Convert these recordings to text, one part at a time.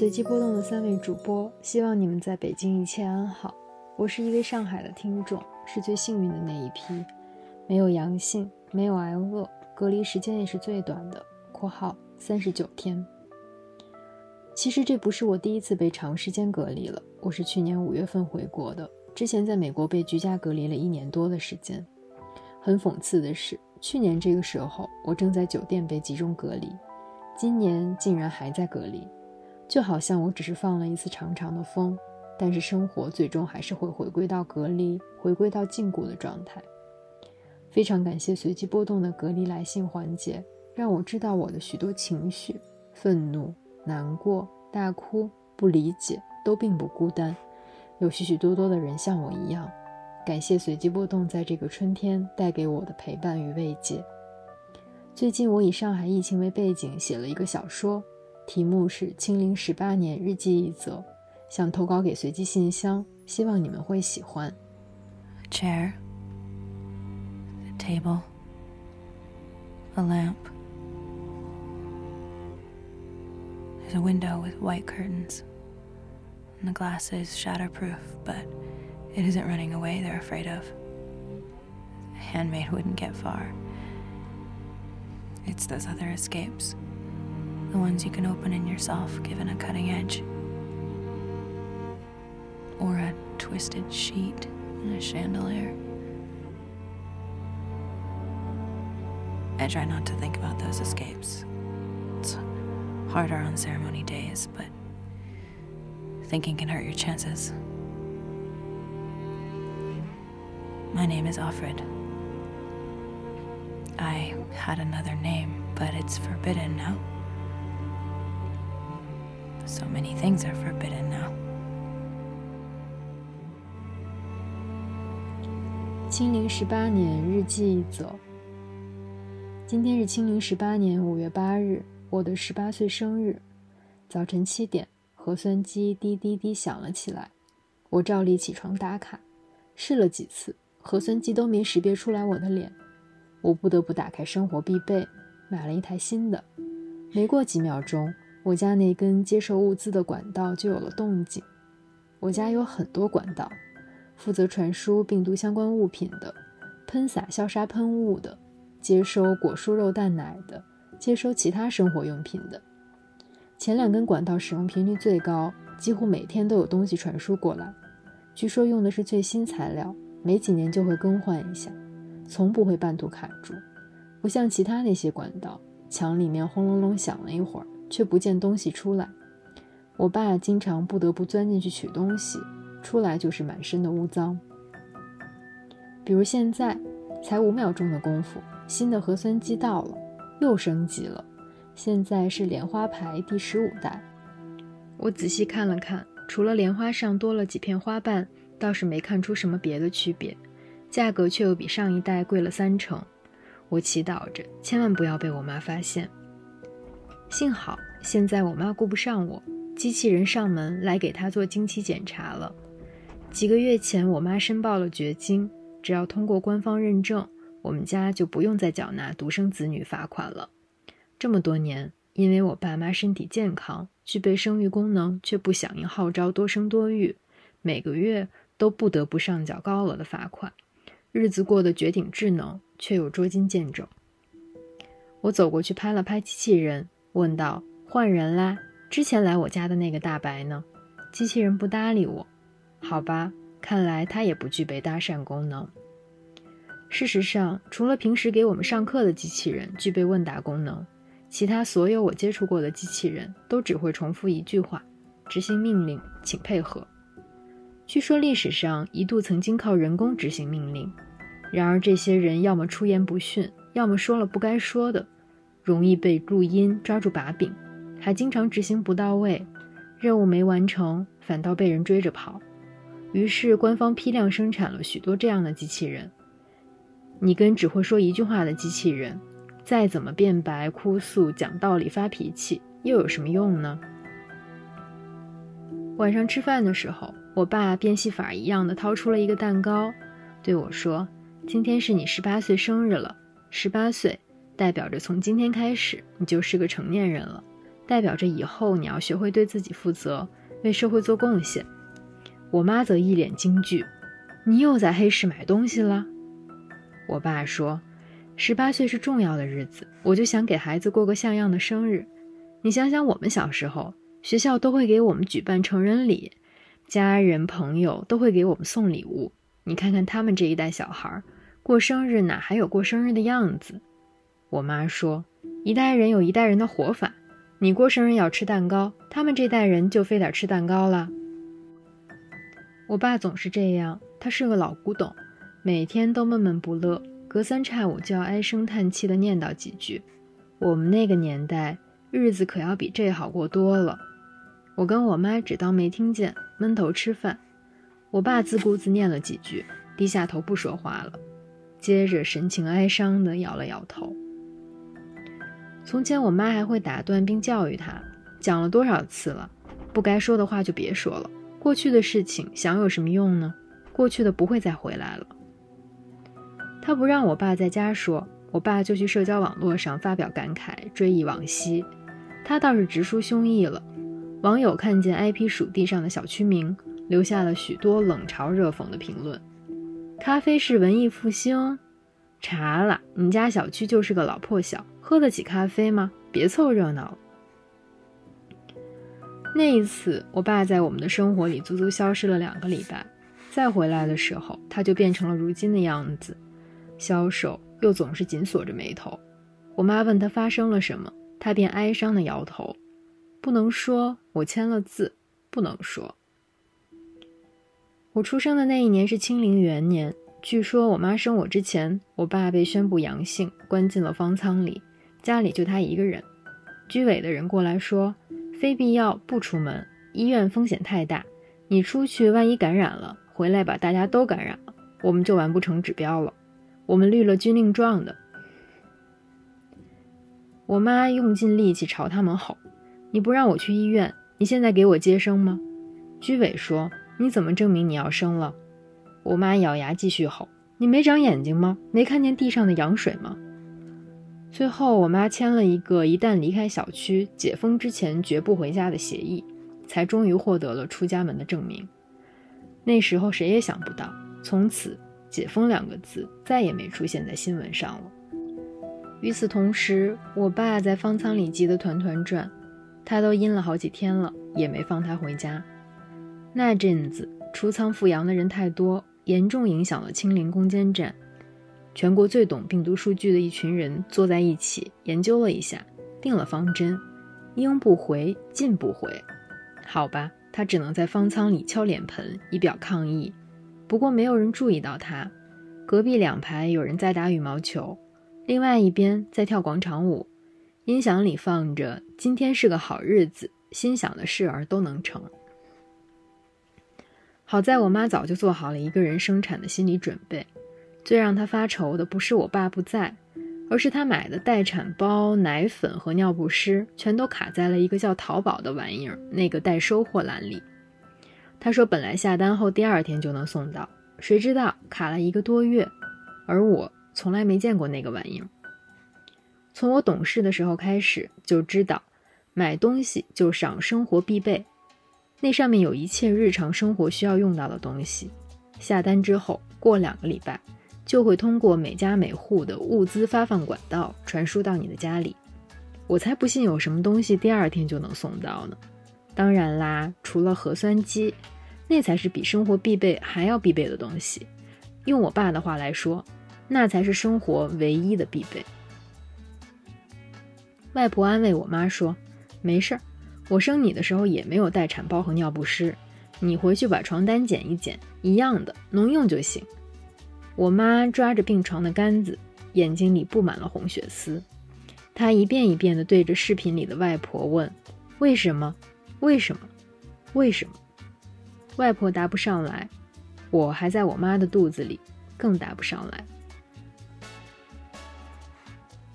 随机波动的三位主播，希望你们在北京一切安好。我是一位上海的听众，是最幸运的那一批，没有阳性，没有挨饿，隔离时间也是最短的（括号三十九天）。其实这不是我第一次被长时间隔离了，我是去年五月份回国的，之前在美国被居家隔离了一年多的时间。很讽刺的是，去年这个时候我正在酒店被集中隔离，今年竟然还在隔离。就好像我只是放了一次长长的风，但是生活最终还是会回归到隔离，回归到禁锢的状态。非常感谢随机波动的隔离来信环节，让我知道我的许多情绪，愤怒、难过、大哭、不理解都并不孤单，有许许多多的人像我一样。感谢随机波动在这个春天带给我的陪伴与慰藉。最近我以上海疫情为背景写了一个小说。题目是《清零十八年日记一则》，想投稿给随机信箱，希望你们会喜欢。A chair, a table, a lamp. There's a window with white curtains, and the glass is shatterproof, but it isn't running away they're afraid of. A handmaid wouldn't get far. It's those other escapes the ones you can open in yourself given a cutting edge. Or a twisted sheet in a chandelier. I try not to think about those escapes. It's harder on ceremony days, but thinking can hurt your chances. My name is Alfred. I had another name, but it's forbidden now. So many things are forbidden now. 清零十八年日记一则。今天是清零十八年五月八日，我的十八岁生日。早晨七点，核酸机滴滴滴响了起来。我照例起床打卡，试了几次，核酸机都没识别出来我的脸。我不得不打开生活必备，买了一台新的。没过几秒钟。我家那根接受物资的管道就有了动静。我家有很多管道，负责传输病毒相关物品的，喷洒消杀喷雾的，接收果蔬肉蛋奶的，接收其他生活用品的。前两根管道使用频率最高，几乎每天都有东西传输过来。据说用的是最新材料，没几年就会更换一下，从不会半途卡住。不像其他那些管道，墙里面轰隆隆响了一会儿。却不见东西出来，我爸经常不得不钻进去取东西，出来就是满身的污脏。比如现在，才五秒钟的功夫，新的核酸机到了，又升级了，现在是莲花牌第十五代。我仔细看了看，除了莲花上多了几片花瓣，倒是没看出什么别的区别，价格却又比上一代贵了三成。我祈祷着，千万不要被我妈发现。幸好现在我妈顾不上我，机器人上门来给她做经期检查了。几个月前，我妈申报了绝经，只要通过官方认证，我们家就不用再缴纳独生子女罚款了。这么多年，因为我爸妈身体健康，具备生育功能，却不响应号召多生多育，每个月都不得不上缴高额的罚款，日子过得绝顶智能，却又捉襟见肘。我走过去拍了拍机器人。问道：“换人啦？之前来我家的那个大白呢？”机器人不搭理我。好吧，看来它也不具备搭讪功能。事实上，除了平时给我们上课的机器人具备问答功能，其他所有我接触过的机器人都只会重复一句话：“执行命令，请配合。”据说历史上一度曾经靠人工执行命令，然而这些人要么出言不逊，要么说了不该说的。容易被录音抓住把柄，还经常执行不到位，任务没完成，反倒被人追着跑。于是官方批量生产了许多这样的机器人。你跟只会说一句话的机器人，再怎么辩白、哭诉、讲道理、发脾气，又有什么用呢？晚上吃饭的时候，我爸变戏法一样的掏出了一个蛋糕，对我说：“今天是你十八岁生日了，十八岁。”代表着从今天开始，你就是个成年人了。代表着以后你要学会对自己负责，为社会做贡献。我妈则一脸惊惧：“你又在黑市买东西了？”我爸说：“十八岁是重要的日子，我就想给孩子过个像样的生日。你想想，我们小时候，学校都会给我们举办成人礼，家人朋友都会给我们送礼物。你看看他们这一代小孩，过生日哪还有过生日的样子？”我妈说：“一代人有一代人的活法，你过生日要吃蛋糕，他们这代人就非得吃蛋糕了。”我爸总是这样，他是个老古董，每天都闷闷不乐，隔三差五就要唉声叹气地念叨几句。我们那个年代，日子可要比这好过多了。我跟我妈只当没听见，闷头吃饭。我爸自顾自念了几句，低下头不说话了，接着神情哀伤地摇了摇头。从前我妈还会打断并教育他，讲了多少次了，不该说的话就别说了。过去的事情想有什么用呢？过去的不会再回来了。他不让我爸在家说，我爸就去社交网络上发表感慨，追忆往昔。他倒是直抒胸臆了。网友看见 IP 属地上的小区名，留下了许多冷嘲热讽的评论。咖啡是文艺复兴？查了，你家小区就是个老破小，喝得起咖啡吗？别凑热闹。那一次，我爸在我们的生活里足足消失了两个礼拜，再回来的时候，他就变成了如今的样子，消瘦又总是紧锁着眉头。我妈问他发生了什么，他便哀伤的摇头，不能说。我签了字，不能说。我出生的那一年是清零元年，据说我妈生我之前，我爸被宣布阳性，关进了方舱里，家里就他一个人。居委的人过来说。非必要不出门，医院风险太大。你出去万一感染了，回来把大家都感染了，我们就完不成指标了。我们绿了军令状的。我妈用尽力气朝他们吼：“你不让我去医院，你现在给我接生吗？”居委说：“你怎么证明你要生了？”我妈咬牙继续吼：“你没长眼睛吗？没看见地上的羊水吗？”最后，我妈签了一个一旦离开小区解封之前绝不回家的协议，才终于获得了出家门的证明。那时候谁也想不到，从此“解封”两个字再也没出现在新闻上了。与此同时，我爸在方舱里急得团团转，他都阴了好几天了，也没放他回家。那阵子出舱复阳的人太多，严重影响了清零攻坚战。全国最懂病毒数据的一群人坐在一起研究了一下，定了方针：应不回，进不回。好吧，他只能在方舱里敲脸盆以表抗议。不过没有人注意到他。隔壁两排有人在打羽毛球，另外一边在跳广场舞。音响里放着“今天是个好日子，心想的事儿都能成”。好在我妈早就做好了一个人生产的心理准备。最让他发愁的不是我爸不在，而是他买的待产包、奶粉和尿不湿全都卡在了一个叫淘宝的玩意儿那个待收货栏里。他说本来下单后第二天就能送到，谁知道卡了一个多月，而我从来没见过那个玩意儿。从我懂事的时候开始就知道，买东西就上生活必备，那上面有一切日常生活需要用到的东西。下单之后过两个礼拜。就会通过每家每户的物资发放管道传输到你的家里。我才不信有什么东西第二天就能送到呢。当然啦，除了核酸机，那才是比生活必备还要必备的东西。用我爸的话来说，那才是生活唯一的必备。外婆安慰我妈说：“没事儿，我生你的时候也没有待产包和尿不湿，你回去把床单剪一剪，一样的，能用就行。”我妈抓着病床的杆子，眼睛里布满了红血丝。她一遍一遍地对着视频里的外婆问：“为什么？为什么？为什么？”外婆答不上来，我还在我妈的肚子里，更答不上来。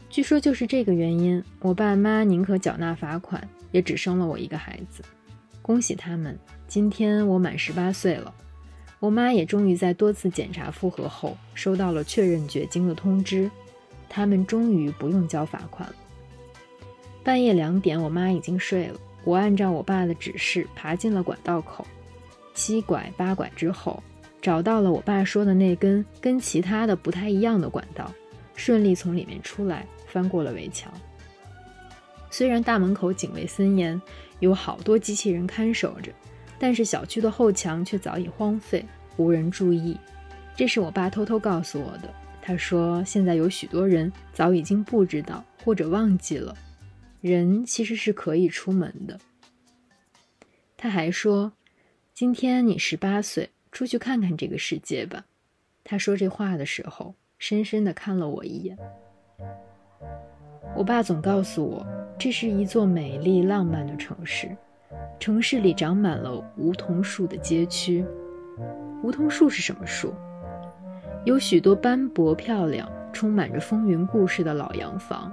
据说就是这个原因，我爸妈宁可缴纳罚款，也只生了我一个孩子。恭喜他们，今天我满十八岁了。我妈也终于在多次检查复核后收到了确认绝经的通知，他们终于不用交罚款了。半夜两点，我妈已经睡了。我按照我爸的指示爬进了管道口，七拐八拐之后，找到了我爸说的那根跟其他的不太一样的管道，顺利从里面出来，翻过了围墙。虽然大门口警卫森严，有好多机器人看守着，但是小区的后墙却早已荒废，无人注意。这是我爸偷偷告诉我的。他说，现在有许多人早已经不知道或者忘记了。人其实是可以出门的。他还说：“今天你十八岁，出去看看这个世界吧。”他说这话的时候，深深的看了我一眼。我爸总告诉我，这是一座美丽浪漫的城市，城市里长满了梧桐树的街区。梧桐树是什么树？有许多斑驳漂亮、充满着风云故事的老洋房。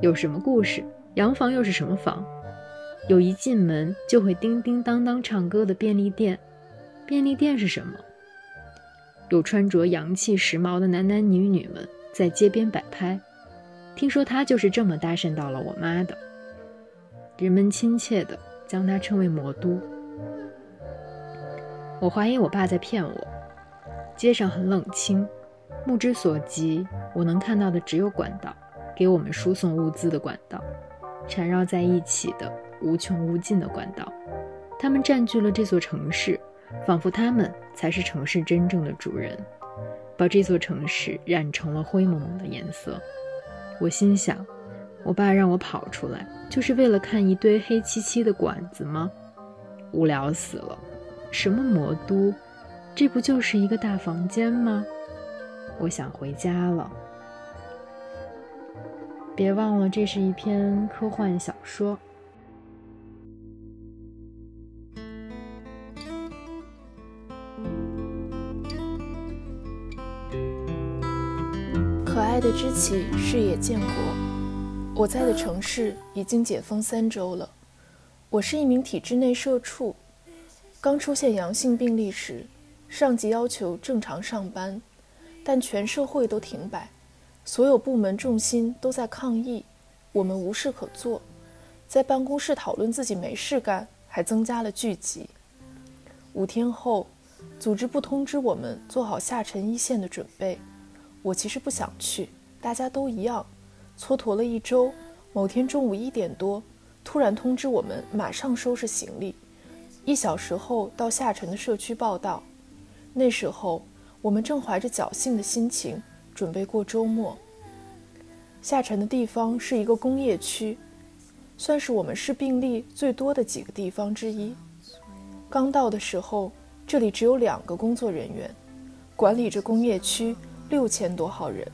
有什么故事？洋房又是什么房？有一进门就会叮叮当当唱歌的便利店，便利店是什么？有穿着洋气时髦的男男女女们在街边摆拍，听说他就是这么搭讪到了我妈的。人们亲切的将它称为魔都。我怀疑我爸在骗我。街上很冷清，目之所及，我能看到的只有管道，给我们输送物资的管道。缠绕在一起的无穷无尽的管道，它们占据了这座城市，仿佛它们才是城市真正的主人，把这座城市染成了灰蒙蒙的颜色。我心想，我爸让我跑出来，就是为了看一堆黑漆漆的管子吗？无聊死了！什么魔都，这不就是一个大房间吗？我想回家了。别忘了，这是一篇科幻小说。可爱的知棋，视野建国。我在的城市已经解封三周了。我是一名体制内社畜，刚出现阳性病例时，上级要求正常上班，但全社会都停摆。所有部门重心都在抗疫，我们无事可做，在办公室讨论自己没事干，还增加了聚集。五天后，组织部通知我们做好下沉一线的准备。我其实不想去，大家都一样。蹉跎了一周，某天中午一点多，突然通知我们马上收拾行李，一小时后到下沉的社区报道。那时候，我们正怀着侥幸的心情。准备过周末。下沉的地方是一个工业区，算是我们市病例最多的几个地方之一。刚到的时候，这里只有两个工作人员，管理着工业区六千多号人。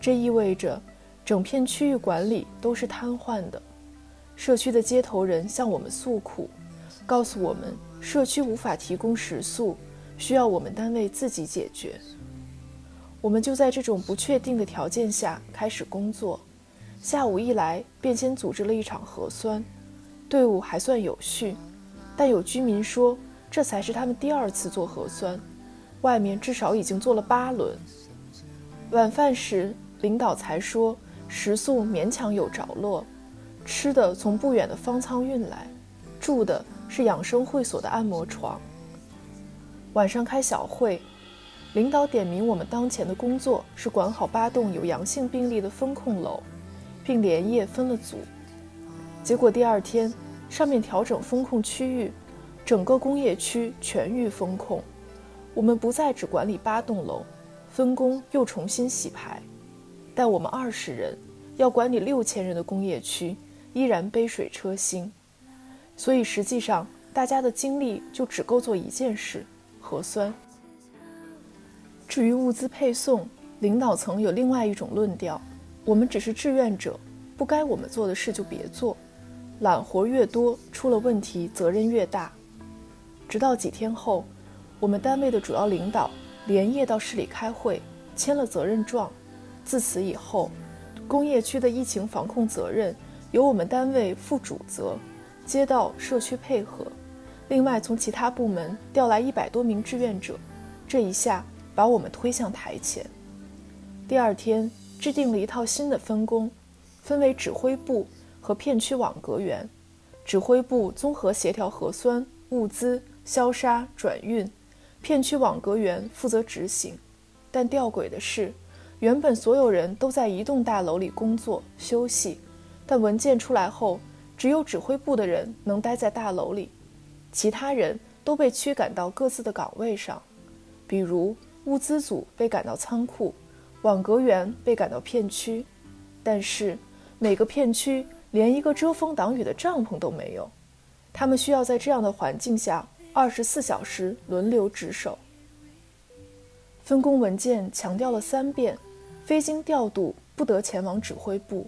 这意味着整片区域管理都是瘫痪的。社区的接头人向我们诉苦，告诉我们社区无法提供食宿，需要我们单位自己解决。我们就在这种不确定的条件下开始工作。下午一来，便先组织了一场核酸，队伍还算有序。但有居民说，这才是他们第二次做核酸，外面至少已经做了八轮。晚饭时，领导才说食宿勉强有着落，吃的从不远的方舱运来，住的是养生会所的按摩床。晚上开小会。领导点名，我们当前的工作是管好八栋有阳性病例的风控楼，并连夜分了组。结果第二天，上面调整风控区域，整个工业区全域风控。我们不再只管理八栋楼，分工又重新洗牌。在我们二十人要管理六千人的工业区，依然杯水车薪。所以实际上，大家的精力就只够做一件事：核酸。至于物资配送，领导层有另外一种论调：我们只是志愿者，不该我们做的事就别做，揽活越多，出了问题责任越大。直到几天后，我们单位的主要领导连夜到市里开会，签了责任状。自此以后，工业区的疫情防控责任由我们单位负主责，街道社区配合。另外，从其他部门调来一百多名志愿者，这一下。把我们推向台前。第二天，制定了一套新的分工，分为指挥部和片区网格员。指挥部综合协调核酸、物资、消杀、转运，片区网格员负责执行。但吊诡的是，原本所有人都在一栋大楼里工作休息，但文件出来后，只有指挥部的人能待在大楼里，其他人都被驱赶到各自的岗位上。比如物资组被赶到仓库，网格员被赶到片区，但是每个片区。连一个遮风挡雨的帐篷都没有，他们需要在这样的环境下二十四小时轮流值守。分工文件强调了三遍，非经调度不得前往指挥部，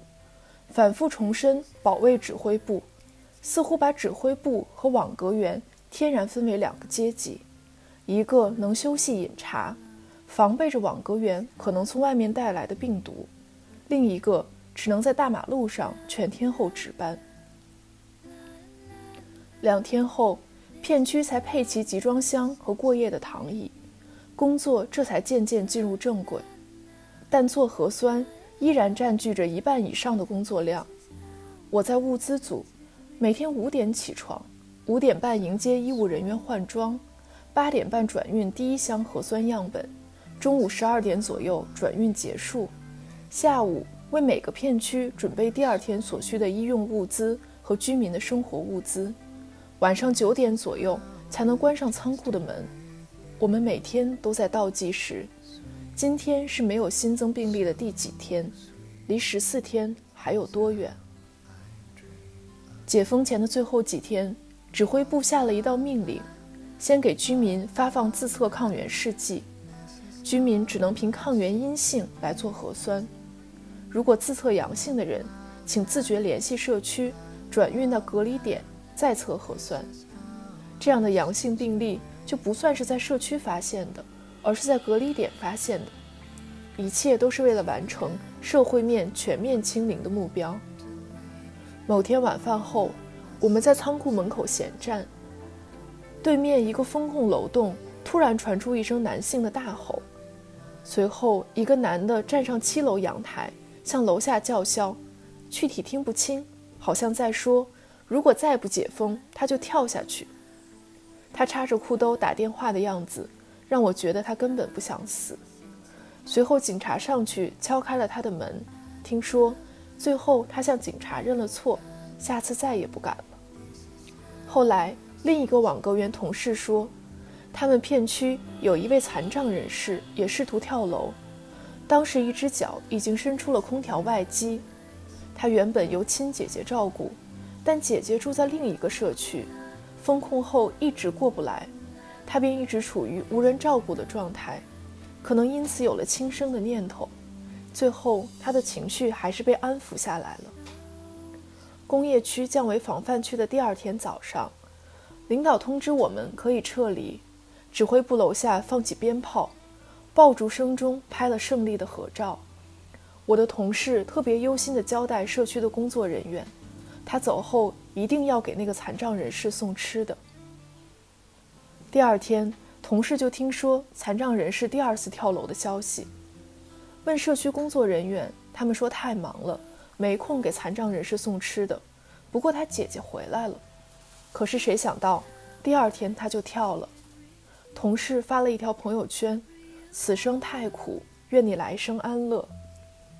反复重申保卫指挥部，似乎把指挥部和网格员天然分为两个阶级，一个能休息饮茶，防备着网格员可能从外面带来的病毒，另一个。只能在大马路上全天候值班。两天后，片区才配齐集装箱和过夜的躺椅，工作这才渐渐进入正轨。但做核酸依然占据着一半以上的工作量。我在物资组，每天五点起床，五点半迎接医务人员换装，八点半转运第一箱核酸样本，中午十二点左右转运结束，下午。为每个片区准备第二天所需的医用物资和居民的生活物资，晚上九点左右才能关上仓库的门。我们每天都在倒计时，今天是没有新增病例的第几天？离十四天还有多远？解封前的最后几天，指挥部下了一道命令：先给居民发放自测抗原试剂，居民只能凭抗原阴性来做核酸。如果自测阳性的人，请自觉联系社区，转运到隔离点再测核酸。这样的阳性病例就不算是在社区发现的，而是在隔离点发现的。一切都是为了完成社会面全面清零的目标。某天晚饭后，我们在仓库门口闲站，对面一个风控楼栋突然传出一声男性的大吼，随后一个男的站上七楼阳台。向楼下叫嚣，具体听不清，好像在说：“如果再不解封，他就跳下去。”他插着裤兜打电话的样子，让我觉得他根本不想死。随后警察上去敲开了他的门，听说最后他向警察认了错，下次再也不敢了。后来另一个网格员同事说，他们片区有一位残障人士也试图跳楼。当时一只脚已经伸出了空调外机，他原本由亲姐姐照顾，但姐姐住在另一个社区，封控后一直过不来，他便一直处于无人照顾的状态，可能因此有了轻生的念头。最后，他的情绪还是被安抚下来了。工业区降为防范区的第二天早上，领导通知我们可以撤离，指挥部楼下放起鞭炮。爆竹声中拍了胜利的合照。我的同事特别忧心地交代社区的工作人员，他走后一定要给那个残障人士送吃的。第二天，同事就听说残障人士第二次跳楼的消息，问社区工作人员，他们说太忙了，没空给残障人士送吃的。不过他姐姐回来了，可是谁想到第二天他就跳了。同事发了一条朋友圈。此生太苦，愿你来生安乐。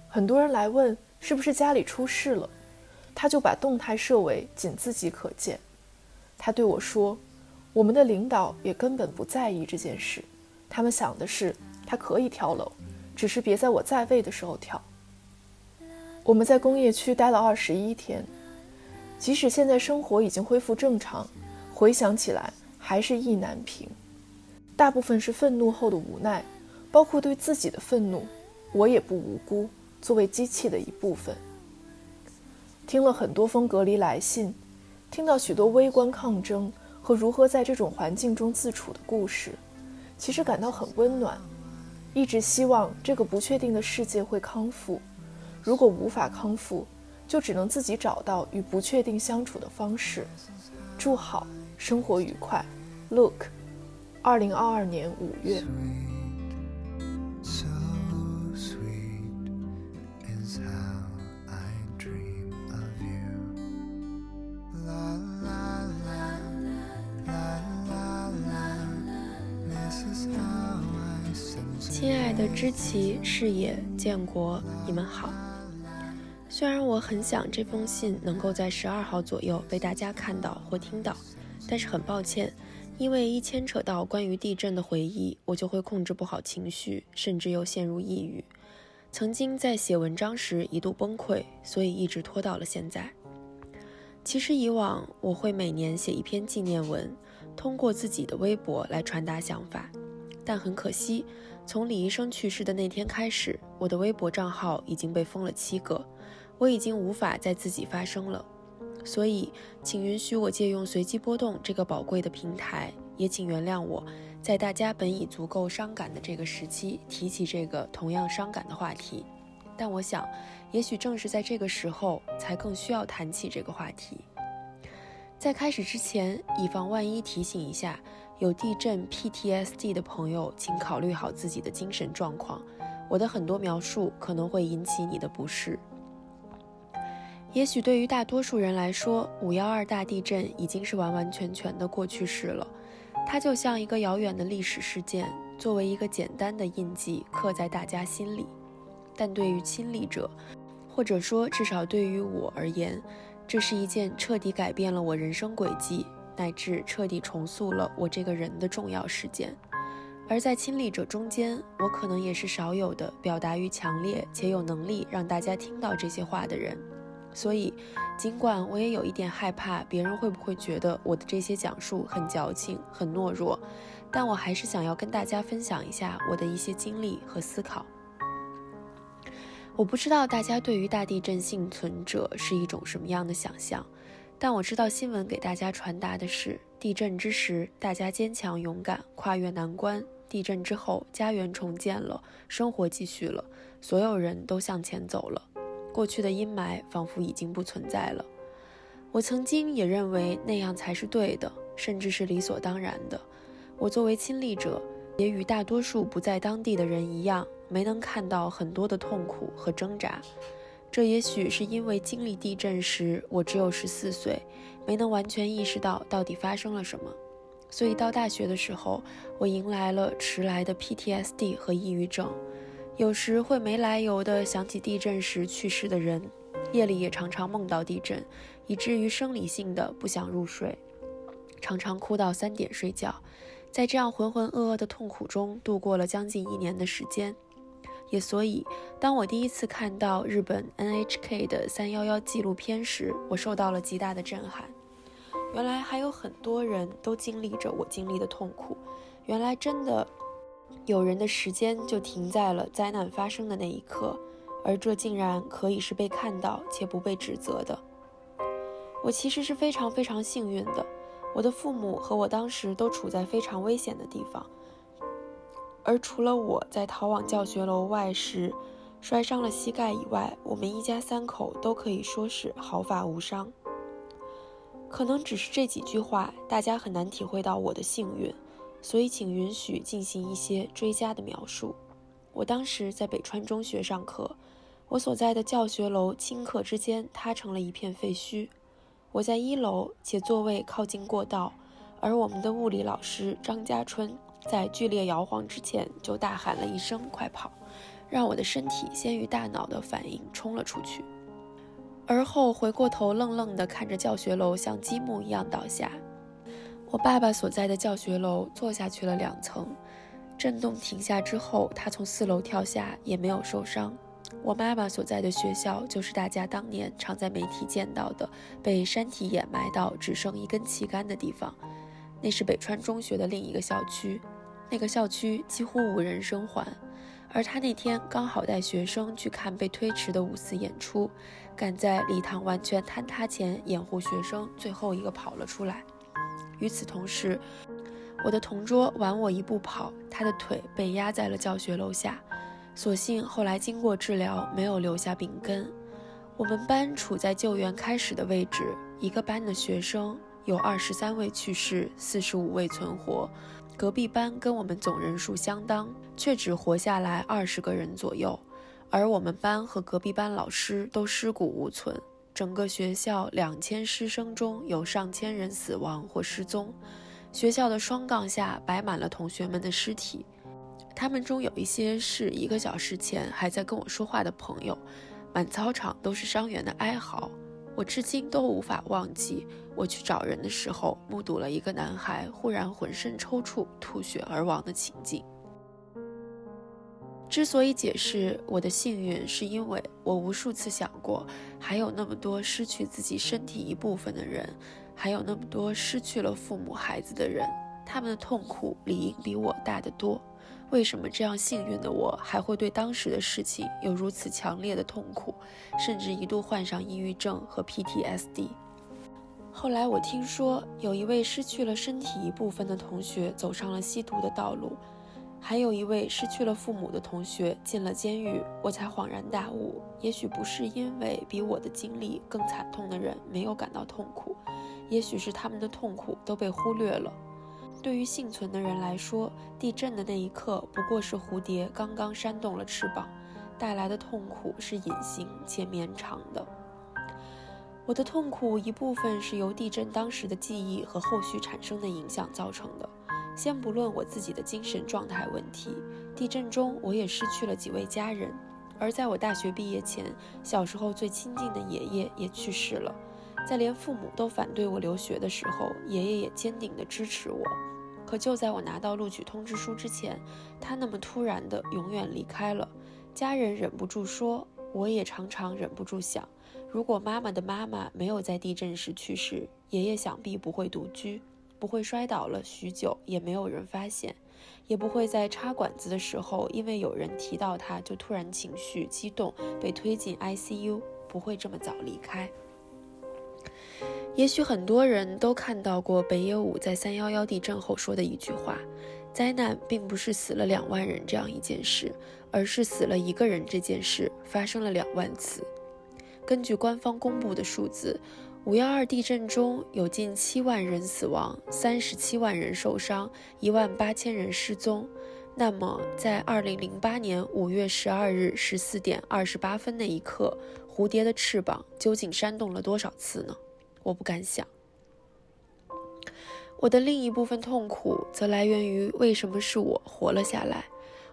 很多人来问是不是家里出事了，他就把动态设为仅自己可见。他对我说：“我们的领导也根本不在意这件事，他们想的是他可以跳楼，只是别在我在位的时候跳。”我们在工业区待了二十一天，即使现在生活已经恢复正常，回想起来还是意难平。大部分是愤怒后的无奈。包括对自己的愤怒，我也不无辜。作为机器的一部分，听了很多封隔离来信，听到许多微观抗争和如何在这种环境中自处的故事，其实感到很温暖。一直希望这个不确定的世界会康复。如果无法康复，就只能自己找到与不确定相处的方式。祝好，生活愉快。Look，二零二二年五月。知其、视野、建国，你们好。虽然我很想这封信能够在十二号左右被大家看到或听到，但是很抱歉，因为一牵扯到关于地震的回忆，我就会控制不好情绪，甚至又陷入抑郁。曾经在写文章时一度崩溃，所以一直拖到了现在。其实以往我会每年写一篇纪念文，通过自己的微博来传达想法，但很可惜，从李医生去世的那天开始，我的微博账号已经被封了七个。我已经无法再自己发声了，所以请允许我借用随机波动这个宝贵的平台，也请原谅我在大家本已足够伤感的这个时期提起这个同样伤感的话题。但我想，也许正是在这个时候，才更需要谈起这个话题。在开始之前，以防万一，提醒一下有地震 PTSD 的朋友，请考虑好自己的精神状况。我的很多描述可能会引起你的不适。也许对于大多数人来说，五幺二大地震已经是完完全全的过去式了。它就像一个遥远的历史事件，作为一个简单的印记刻在大家心里。但对于亲历者，或者说至少对于我而言，这是一件彻底改变了我人生轨迹，乃至彻底重塑了我这个人的重要事件。而在亲历者中间，我可能也是少有的表达欲强烈且有能力让大家听到这些话的人。所以，尽管我也有一点害怕别人会不会觉得我的这些讲述很矫情、很懦弱，但我还是想要跟大家分享一下我的一些经历和思考。我不知道大家对于大地震幸存者是一种什么样的想象，但我知道新闻给大家传达的是：地震之时，大家坚强勇敢，跨越难关；地震之后，家园重建了，生活继续了，所有人都向前走了。过去的阴霾仿佛已经不存在了。我曾经也认为那样才是对的，甚至是理所当然的。我作为亲历者，也与大多数不在当地的人一样，没能看到很多的痛苦和挣扎。这也许是因为经历地震时我只有十四岁，没能完全意识到到底发生了什么。所以到大学的时候，我迎来了迟来的 PTSD 和抑郁症。有时会没来由的想起地震时去世的人，夜里也常常梦到地震，以至于生理性的不想入睡，常常哭到三点睡觉，在这样浑浑噩噩的痛苦中度过了将近一年的时间。也所以，当我第一次看到日本 NHK 的三幺幺纪录片时，我受到了极大的震撼。原来还有很多人都经历着我经历的痛苦，原来真的。有人的时间就停在了灾难发生的那一刻，而这竟然可以是被看到且不被指责的。我其实是非常非常幸运的，我的父母和我当时都处在非常危险的地方，而除了我在逃往教学楼外时摔伤了膝盖以外，我们一家三口都可以说是毫发无伤。可能只是这几句话，大家很难体会到我的幸运。所以，请允许进行一些追加的描述。我当时在北川中学上课，我所在的教学楼顷刻之间塌成了一片废墟。我在一楼，且座位靠近过道，而我们的物理老师张家春在剧烈摇晃之前就大喊了一声“快跑”，让我的身体先于大脑的反应冲了出去，而后回过头愣愣地看着教学楼像积木一样倒下。我爸爸所在的教学楼坐下去了两层，震动停下之后，他从四楼跳下也没有受伤。我妈妈所在的学校就是大家当年常在媒体见到的被山体掩埋到只剩一根旗杆的地方，那是北川中学的另一个校区。那个校区几乎无人生还，而他那天刚好带学生去看被推迟的五四演出，赶在礼堂完全坍塌前掩护学生最后一个跑了出来。与此同时，我的同桌晚我一步跑，他的腿被压在了教学楼下。所幸后来经过治疗，没有留下病根。我们班处在救援开始的位置，一个班的学生有二十三位去世，四十五位存活。隔壁班跟我们总人数相当，却只活下来二十个人左右。而我们班和隔壁班老师都尸骨无存。整个学校两千师生中有上千人死亡或失踪，学校的双杠下摆满了同学们的尸体。他们中有一些是一个小时前还在跟我说话的朋友，满操场都是伤员的哀嚎。我至今都无法忘记，我去找人的时候，目睹了一个男孩忽然浑身抽搐、吐血而亡的情景。之所以解释我的幸运，是因为我无数次想过，还有那么多失去自己身体一部分的人，还有那么多失去了父母、孩子的人，他们的痛苦理应比我大得多。为什么这样幸运的我，还会对当时的事情有如此强烈的痛苦，甚至一度患上抑郁症和 PTSD？后来我听说，有一位失去了身体一部分的同学走上了吸毒的道路，还有一位失去了父母的同学进了监狱。我才恍然大悟，也许不是因为比我的经历更惨痛的人没有感到痛苦，也许是他们的痛苦都被忽略了。对于幸存的人来说，地震的那一刻不过是蝴蝶刚刚扇动了翅膀，带来的痛苦是隐形且绵长的。我的痛苦一部分是由地震当时的记忆和后续产生的影响造成的。先不论我自己的精神状态问题，地震中我也失去了几位家人，而在我大学毕业前，小时候最亲近的爷爷也去世了。在连父母都反对我留学的时候，爷爷也坚定地支持我。可就在我拿到录取通知书之前，他那么突然的永远离开了。家人忍不住说，我也常常忍不住想，如果妈妈的妈妈没有在地震时去世，爷爷想必不会独居，不会摔倒了许久也没有人发现，也不会在插管子的时候因为有人提到他就突然情绪激动被推进 ICU，不会这么早离开。也许很多人都看到过北野武在三幺幺地震后说的一句话：“灾难并不是死了两万人这样一件事，而是死了一个人这件事发生了两万次。”根据官方公布的数字，五幺二地震中有近七万人死亡，三十七万人受伤，一万八千人失踪。那么，在二零零八年五月十二日十四点二十八分那一刻，蝴蝶的翅膀究竟扇动了多少次呢？我不敢想。我的另一部分痛苦则来源于为什么是我活了下来。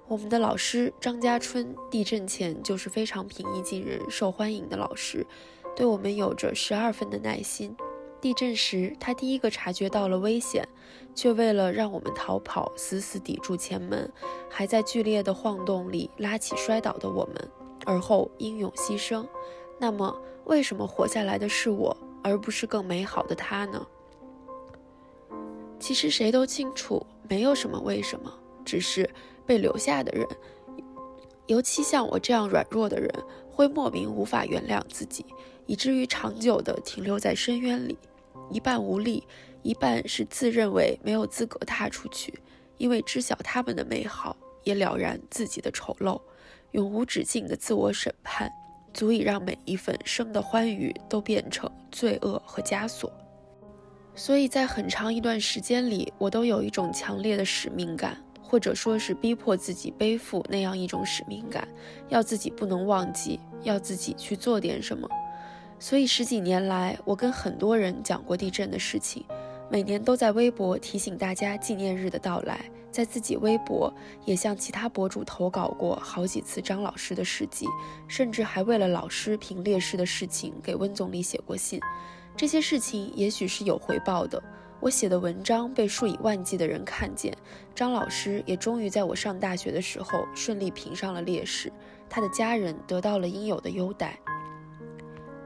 我们的老师张家春，地震前就是非常平易近人、受欢迎的老师，对我们有着十二分的耐心。地震时，他第一个察觉到了危险，却为了让我们逃跑，死死抵住前门，还在剧烈的晃动里拉起摔倒的我们，而后英勇牺牲。那么，为什么活下来的是我？而不是更美好的他呢？其实谁都清楚，没有什么为什么，只是被留下的人，尤其像我这样软弱的人，会莫名无法原谅自己，以至于长久地停留在深渊里，一半无力，一半是自认为没有资格踏出去，因为知晓他们的美好，也了然自己的丑陋，永无止境的自我审判。足以让每一份生的欢愉都变成罪恶和枷锁，所以在很长一段时间里，我都有一种强烈的使命感，或者说是逼迫自己背负那样一种使命感，要自己不能忘记，要自己去做点什么。所以十几年来，我跟很多人讲过地震的事情，每年都在微博提醒大家纪念日的到来。在自己微博也向其他博主投稿过好几次张老师的事迹，甚至还为了老师评烈士的事情给温总理写过信。这些事情也许是有回报的，我写的文章被数以万计的人看见，张老师也终于在我上大学的时候顺利评上了烈士，他的家人得到了应有的优待。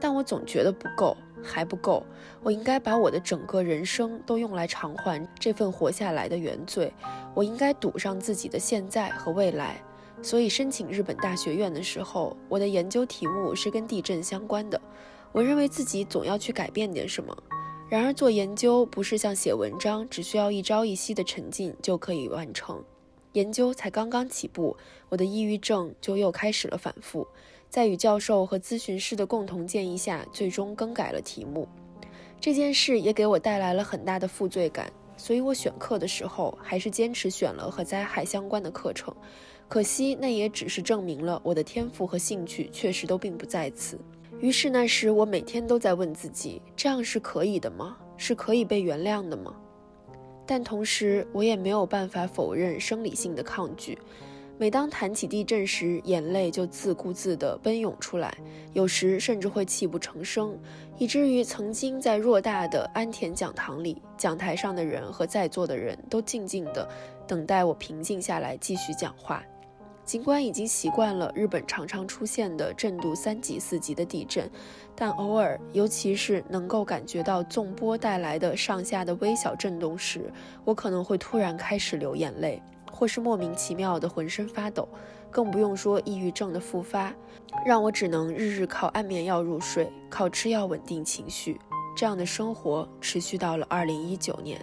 但我总觉得不够。还不够，我应该把我的整个人生都用来偿还这份活下来的原罪。我应该赌上自己的现在和未来。所以申请日本大学院的时候，我的研究题目是跟地震相关的。我认为自己总要去改变点什么。然而做研究不是像写文章，只需要一朝一夕的沉浸就可以完成。研究才刚刚起步，我的抑郁症就又开始了反复。在与教授和咨询师的共同建议下，最终更改了题目。这件事也给我带来了很大的负罪感，所以我选课的时候还是坚持选了和灾害相关的课程。可惜那也只是证明了我的天赋和兴趣确实都并不在此。于是那时我每天都在问自己：这样是可以的吗？是可以被原谅的吗？但同时我也没有办法否认生理性的抗拒。每当谈起地震时，眼泪就自顾自地奔涌出来，有时甚至会泣不成声，以至于曾经在偌大的安田讲堂里，讲台上的人和在座的人都静静地等待我平静下来继续讲话。尽管已经习惯了日本常常出现的震度三级、四级的地震，但偶尔，尤其是能够感觉到纵波带来的上下的微小震动时，我可能会突然开始流眼泪。或是莫名其妙的浑身发抖，更不用说抑郁症的复发，让我只能日日靠安眠药入睡，靠吃药稳定情绪。这样的生活持续到了二零一九年。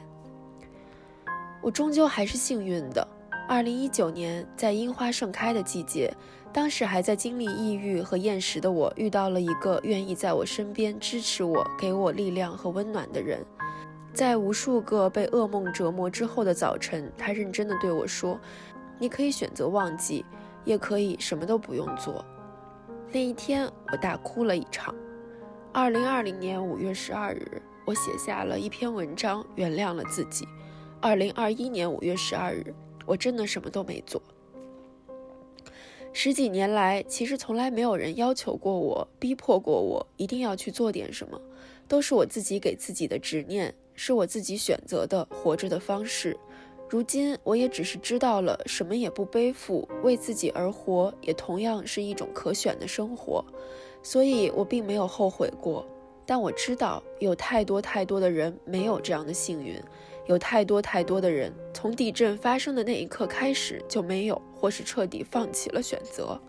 我终究还是幸运的。二零一九年，在樱花盛开的季节，当时还在经历抑郁和厌食的我，遇到了一个愿意在我身边支持我、给我力量和温暖的人。在无数个被噩梦折磨之后的早晨，他认真的对我说：“你可以选择忘记，也可以什么都不用做。”那一天，我大哭了一场。二零二零年五月十二日，我写下了一篇文章，原谅了自己。二零二一年五月十二日，我真的什么都没做。十几年来，其实从来没有人要求过我，逼迫过我一定要去做点什么，都是我自己给自己的执念。是我自己选择的活着的方式。如今，我也只是知道了什么也不背负，为自己而活，也同样是一种可选的生活。所以，我并没有后悔过。但我知道，有太多太多的人没有这样的幸运，有太多太多的人从地震发生的那一刻开始就没有，或是彻底放弃了选择。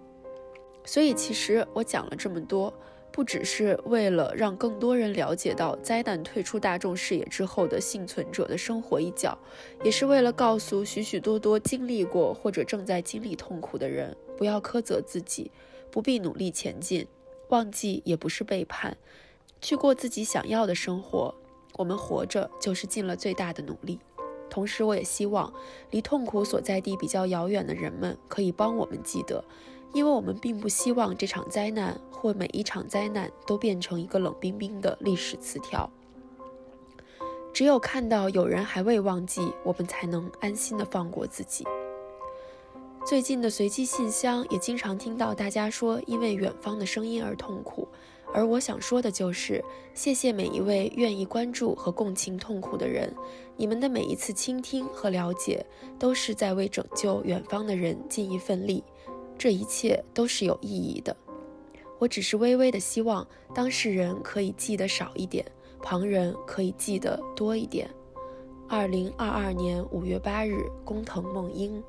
所以，其实我讲了这么多。不只是为了让更多人了解到灾难退出大众视野之后的幸存者的生活一角，也是为了告诉许许多多经历过或者正在经历痛苦的人，不要苛责自己，不必努力前进，忘记也不是背叛，去过自己想要的生活。我们活着就是尽了最大的努力。同时，我也希望离痛苦所在地比较遥远的人们可以帮我们记得。因为我们并不希望这场灾难或每一场灾难都变成一个冷冰冰的历史词条。只有看到有人还未忘记，我们才能安心的放过自己。最近的随机信箱也经常听到大家说因为远方的声音而痛苦，而我想说的就是，谢谢每一位愿意关注和共情痛苦的人，你们的每一次倾听和了解，都是在为拯救远方的人尽一份力。这一切都是有意义的，我只是微微的希望当事人可以记得少一点，旁人可以记得多一点。二零二二年五月八日，工藤梦英。